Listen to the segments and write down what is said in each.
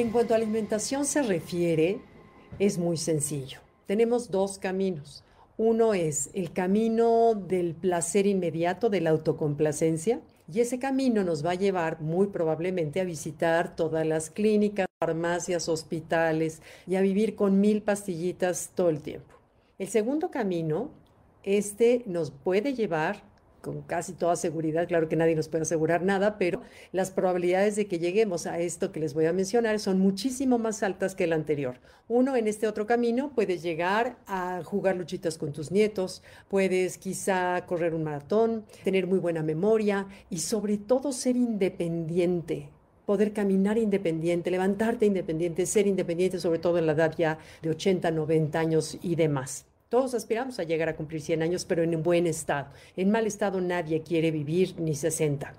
En cuanto a alimentación se refiere, es muy sencillo. Tenemos dos caminos. Uno es el camino del placer inmediato, de la autocomplacencia, y ese camino nos va a llevar muy probablemente a visitar todas las clínicas, farmacias, hospitales y a vivir con mil pastillitas todo el tiempo. El segundo camino, este nos puede llevar con casi toda seguridad, claro que nadie nos puede asegurar nada, pero las probabilidades de que lleguemos a esto que les voy a mencionar son muchísimo más altas que el anterior. Uno, en este otro camino, puedes llegar a jugar luchitas con tus nietos, puedes quizá correr un maratón, tener muy buena memoria y sobre todo ser independiente poder caminar independiente, levantarte independiente, ser independiente, sobre todo en la edad ya de 80, 90 años y demás. Todos aspiramos a llegar a cumplir 100 años, pero en buen estado. En mal estado nadie quiere vivir ni 60.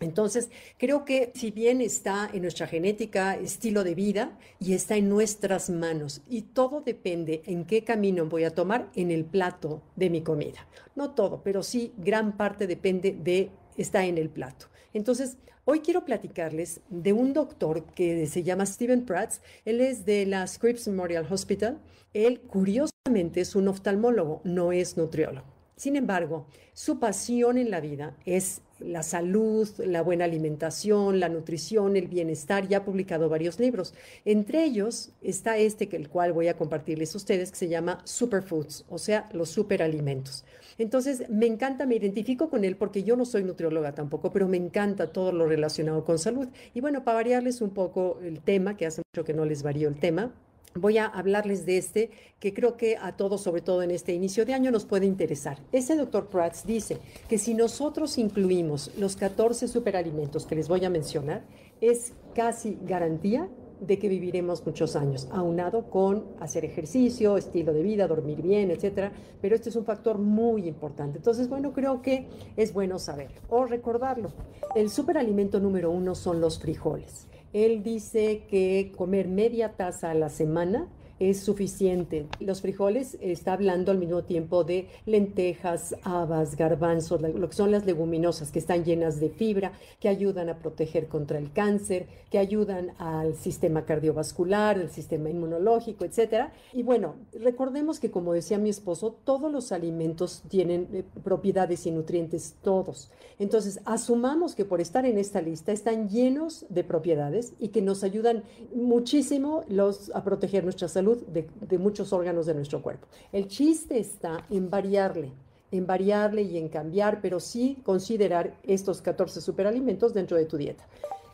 Entonces, creo que si bien está en nuestra genética, estilo de vida, y está en nuestras manos, y todo depende en qué camino voy a tomar en el plato de mi comida. No todo, pero sí gran parte depende de, está en el plato. Entonces, hoy quiero platicarles de un doctor que se llama Steven Prats. Él es de la Scripps Memorial Hospital. Él, curiosamente, es un oftalmólogo, no es nutriólogo. Sin embargo, su pasión en la vida es la salud, la buena alimentación, la nutrición, el bienestar y ha publicado varios libros. Entre ellos está este que el cual voy a compartirles a ustedes que se llama Superfoods, o sea, los superalimentos. Entonces, me encanta, me identifico con él porque yo no soy nutrióloga tampoco, pero me encanta todo lo relacionado con salud. Y bueno, para variarles un poco el tema, que hace mucho que no les varío el tema, voy a hablarles de este que creo que a todos, sobre todo en este inicio de año, nos puede interesar. Ese doctor Prats dice que si nosotros incluimos los 14 superalimentos que les voy a mencionar, es casi garantía de que viviremos muchos años, aunado con hacer ejercicio, estilo de vida, dormir bien, etcétera. Pero este es un factor muy importante. Entonces, bueno, creo que es bueno saberlo o recordarlo. El superalimento número uno son los frijoles. Él dice que comer media taza a la semana es suficiente. Los frijoles está hablando al mismo tiempo de lentejas, habas, garbanzos, lo que son las leguminosas que están llenas de fibra, que ayudan a proteger contra el cáncer, que ayudan al sistema cardiovascular, el sistema inmunológico, etcétera. Y bueno, recordemos que como decía mi esposo, todos los alimentos tienen eh, propiedades y nutrientes todos. Entonces, asumamos que por estar en esta lista están llenos de propiedades y que nos ayudan muchísimo los, a proteger nuestra salud de, muchos órganos de nuestro cuerpo. El chiste está en variarle en variarle y en cambiar, pero sí considerar estos 14 superalimentos dentro de tu dieta.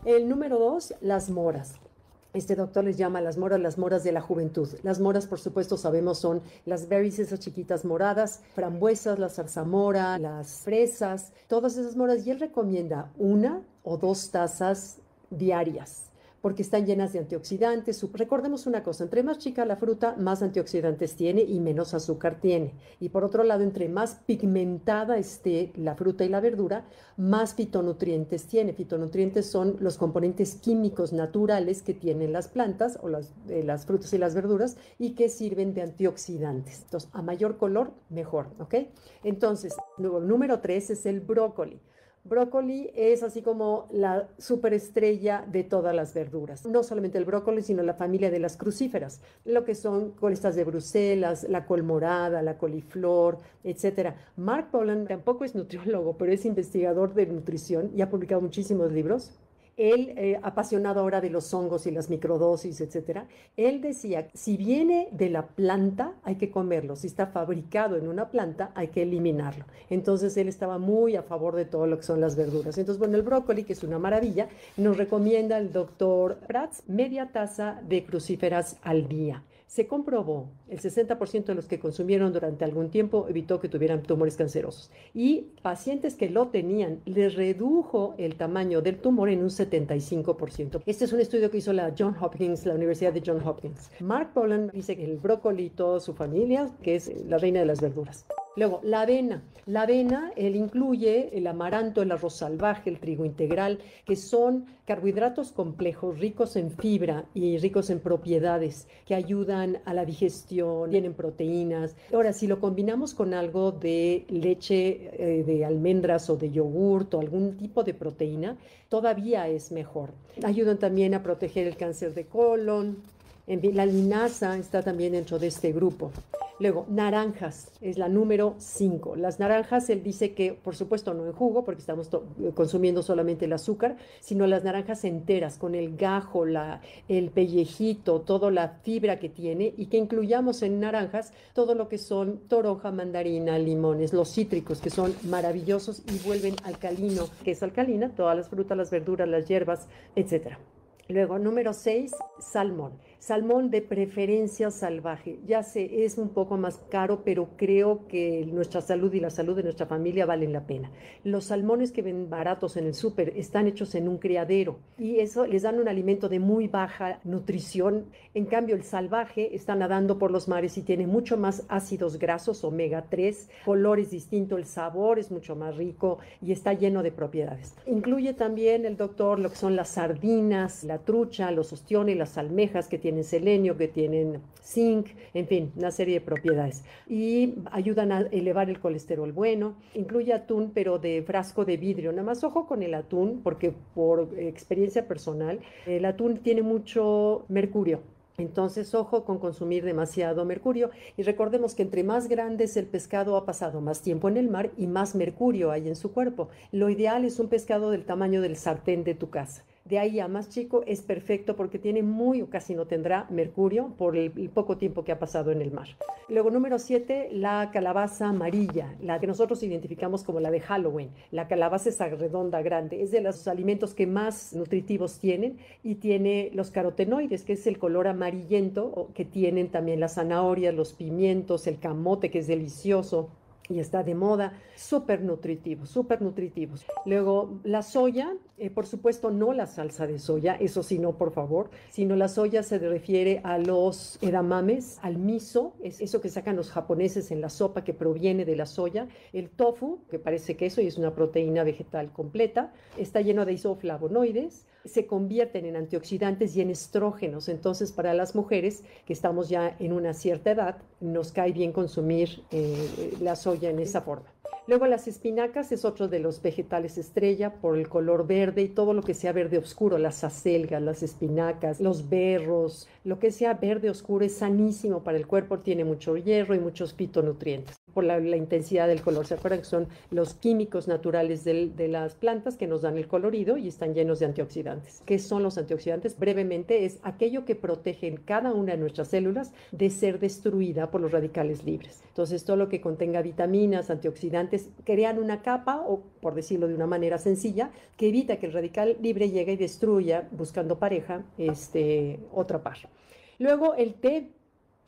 El número dos, las moras. Este doctor les llama las moras las moras de la juventud. Las moras, por supuesto, sabemos son las berries, esas chiquitas moradas, frambuesas, la zarzamora, las fresas, todas esas moras. Y él recomienda una o dos tazas diarias porque están llenas de antioxidantes. Recordemos una cosa, entre más chica la fruta, más antioxidantes tiene y menos azúcar tiene. Y por otro lado, entre más pigmentada esté la fruta y la verdura, más fitonutrientes tiene. Fitonutrientes son los componentes químicos naturales que tienen las plantas o las, eh, frutas y las verduras y que sirven de antioxidantes. Entonces, a mayor color, mejor, ¿ok? Entonces, número tres es el brócoli. Brócoli es así como la superestrella de todas las verduras. No solamente el brócoli, sino la familia de las crucíferas, lo que son colistas de Bruselas, la col morada, la coliflor, etc. Mark Pollan tampoco es nutriólogo, pero es investigador de nutrición y ha publicado muchísimos libros él, eh, apasionado ahora de los hongos y las microdosis, etcétera, él decía, si viene de la planta, hay que comerlo. Si está fabricado en una planta, hay que eliminarlo. Entonces, él estaba muy a favor de todo lo que son las verduras. Entonces, bueno, el brócoli, que es una maravilla, nos recomienda el doctor Prats media taza de crucíferas al día. Se comprobó, el 60% de los que consumieron durante algún tiempo evitó que tuvieran tumores cancerosos. Y pacientes que lo tenían, les redujo el tamaño del tumor en un 75%. Este es un estudio que hizo la John Hopkins, la Universidad de John Hopkins. Mark Pollan dice que el brócoli toda su familia, que es la reina de las verduras. Luego, la avena. La avena, él incluye el amaranto, el arroz salvaje, el trigo integral, que son carbohidratos complejos, ricos en fibra y ricos en propiedades, que ayudan a la digestión, tienen proteínas. Ahora, si lo combinamos con algo de leche eh, de almendras o de yogurt o algún tipo de proteína, todavía es mejor. Ayudan también a proteger el cáncer de colon. La linaza está también dentro de este grupo. Luego, naranjas, es la número 5. Las naranjas, él dice que, por supuesto, no en jugo, porque estamos consumiendo solamente el azúcar, sino las naranjas enteras, con el gajo, el pellejito, toda la fibra que tiene, y que incluyamos en naranjas todo lo que son toronja, mandarina, limones, los cítricos, que son maravillosos y vuelven alcalino, que es alcalina, todas las frutas, las verduras, las hierbas, etc. Luego, número 6, salmón. Salmón de preferencia salvaje. Ya sé, es un poco más caro, pero creo que nuestra salud y la salud de nuestra familia valen la pena. Los salmones que ven baratos en el súper están hechos en un criadero y eso les dan un alimento de muy baja nutrición. En cambio, el salvaje está nadando por los mares y tiene mucho más ácidos grasos, omega 3, colores distintos, el sabor es mucho más rico y está lleno de propiedades. Incluye también el doctor lo que son las sardinas, la trucha, los ostiones, las almejas que tienen tienen selenio, que tienen zinc, en fin, una serie de propiedades. Y ayudan a elevar el colesterol bueno. Incluye atún, pero de frasco de vidrio. Nada más ojo con el atún, porque por experiencia personal, el atún tiene mucho mercurio. Entonces, ojo con consumir demasiado mercurio y recordemos que entre más grande es el pescado ha pasado más tiempo en el mar y más mercurio hay en su cuerpo. Lo ideal es un pescado del tamaño del sartén de tu casa de ahí a más chico es perfecto porque tiene muy o casi no tendrá mercurio por el, poco tiempo que ha pasado en el mar. Luego, número siete, la calabaza amarilla, la que nosotros identificamos como la de Halloween. La calabaza es redonda, grande, es de los alimentos que más nutritivos tienen y tiene los carotenoides, que es el color amarillento que tienen también las zanahorias, los pimientos, el camote, que es delicioso y está de moda, súper nutritivos, súper nutritivos. Luego, la soya, eh, por supuesto, no la salsa de soya, eso sí, no, por favor, sino la soya se refiere a los edamames, al miso, es eso que sacan los japoneses en la sopa que proviene de la soya, el tofu, que parece queso y es una proteína vegetal completa, está lleno de isoflavonoides, se convierten en antioxidantes y en estrógenos. Entonces, para las mujeres que estamos ya en una cierta edad, nos cae bien consumir eh, la soya en esa forma. Luego las espinacas es otro de los vegetales estrella por el color verde y todo lo que sea verde oscuro, las acelgas, las espinacas, los berros, lo que sea verde oscuro es sanísimo para el cuerpo, tiene mucho hierro y muchos fitonutrientes por la, intensidad del color. ¿Se acuerdan que son los químicos naturales de las plantas que nos dan el colorido y están llenos de antioxidantes? ¿Qué son los antioxidantes? Brevemente, es aquello que protege cada una de nuestras células de ser destruida por los radicales libres. Entonces, todo lo que contenga vitaminas, antioxidantes, crean una capa, o por decirlo de una manera sencilla, que evita que el radical libre llegue y destruya, buscando pareja, este, otra par. Luego, el té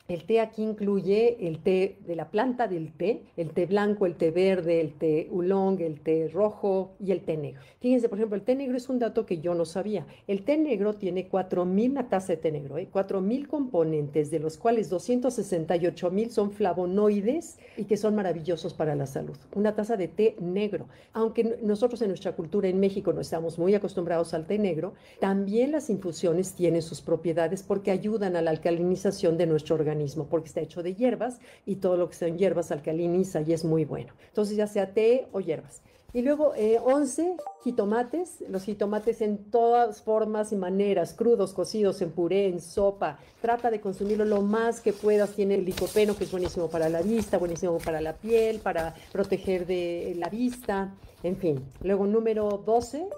el té aquí incluye el té de la planta del té, el té blanco, el té verde, el té oolong, el té rojo y el té negro. Fíjense, por ejemplo, el té negro es un dato que yo no sabía. El té negro tiene 4.000, una taza de té negro, ¿eh? 4.000 componentes, de los cuales 268.000 son flavonoides y que son maravillosos para la salud. Una taza de té negro. Aunque nosotros en nuestra cultura en México no estamos muy acostumbrados al té negro, también las infusiones tienen sus propiedades porque ayudan a la alcalinización de nuestro organismo porque está hecho de hierbas y todo lo que son hierbas alcaliniza y es muy bueno. Entonces, ya sea té o hierbas. Y luego 11 eh, jitomates, los jitomates en todas formas y maneras, crudos, cocidos, en puré, en sopa. Trata de consumirlo lo más que puedas. Tiene el licopeno, que es buenísimo para la vista, buenísimo para la piel, para proteger de la vista, en fin. Luego número 12,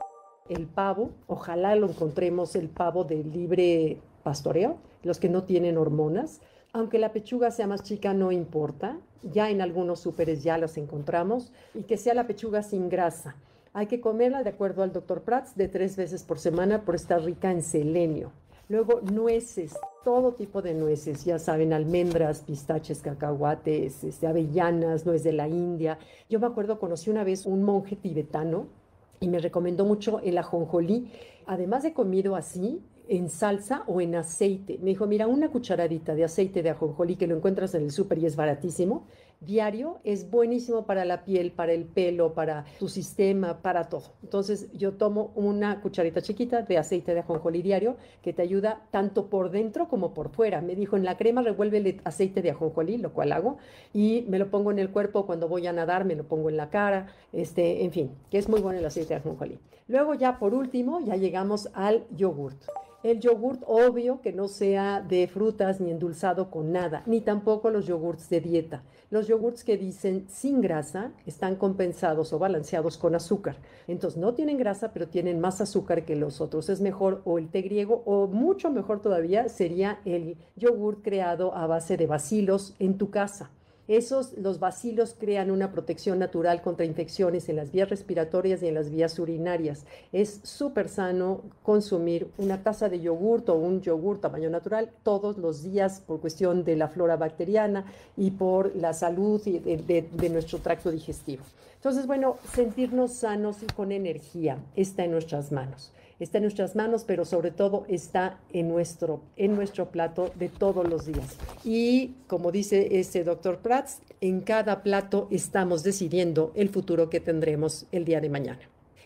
el pavo. Ojalá lo encontremos el pavo de libre pastoreo, los que no tienen hormonas. Aunque la pechuga sea más chica, no importa. Ya en algunos súperes ya las encontramos. Y que sea la pechuga sin grasa. Hay que comerla, de acuerdo al doctor Prats, de tres veces por semana por estar rica en selenio. Luego, nueces, todo tipo de nueces, ya saben, almendras, pistaches, cacahuates, este, avellanas, nuez de la India. Yo me acuerdo, conocí una vez un monje tibetano y me recomendó mucho el ajonjolí. Además de comido así, en salsa o en aceite. Me dijo, mira, una cucharadita de aceite de ajonjolí que lo encuentras en el súper y es baratísimo, diario es buenísimo para la piel, para el pelo, para tu sistema, para todo. Entonces yo tomo una cucharita chiquita de aceite de ajonjolí diario que te ayuda tanto por dentro como por fuera. Me dijo, en la crema revuelve aceite de ajonjolí, lo cual hago, y me lo pongo en el cuerpo cuando voy a nadar, me lo pongo en la cara, este, en fin, que es muy bueno el aceite de ajonjolí. Luego ya por último, ya llegamos al yogurt. El yogurt obvio que no sea de frutas ni endulzado con nada, ni tampoco los yogurts de dieta. Los yogurts que dicen sin grasa están compensados o balanceados con azúcar. Entonces no tienen grasa, pero tienen más azúcar que los otros. Es mejor o el té griego o mucho mejor todavía sería el yogurt creado a base de bacilos en tu casa. Esos, los bacilos crean una protección natural contra infecciones en las vías respiratorias y en las vías urinarias. Es súper sano consumir una taza de yogurt o un yogur tamaño natural todos los días por cuestión de la flora bacteriana y por la salud de nuestro tracto digestivo. Entonces, bueno, sentirnos sanos y con energía está en nuestras manos está en nuestras manos, pero sobre todo está en nuestro, en nuestro plato de todos los días. Y como dice este doctor Prats, en cada plato estamos decidiendo el futuro que tendremos el día de mañana.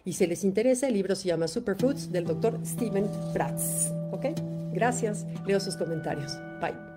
Y si les interesa, el libro se llama Superfoods del doctor Steven Prats. ¿Ok? Gracias. Leo sus comentarios. Bye.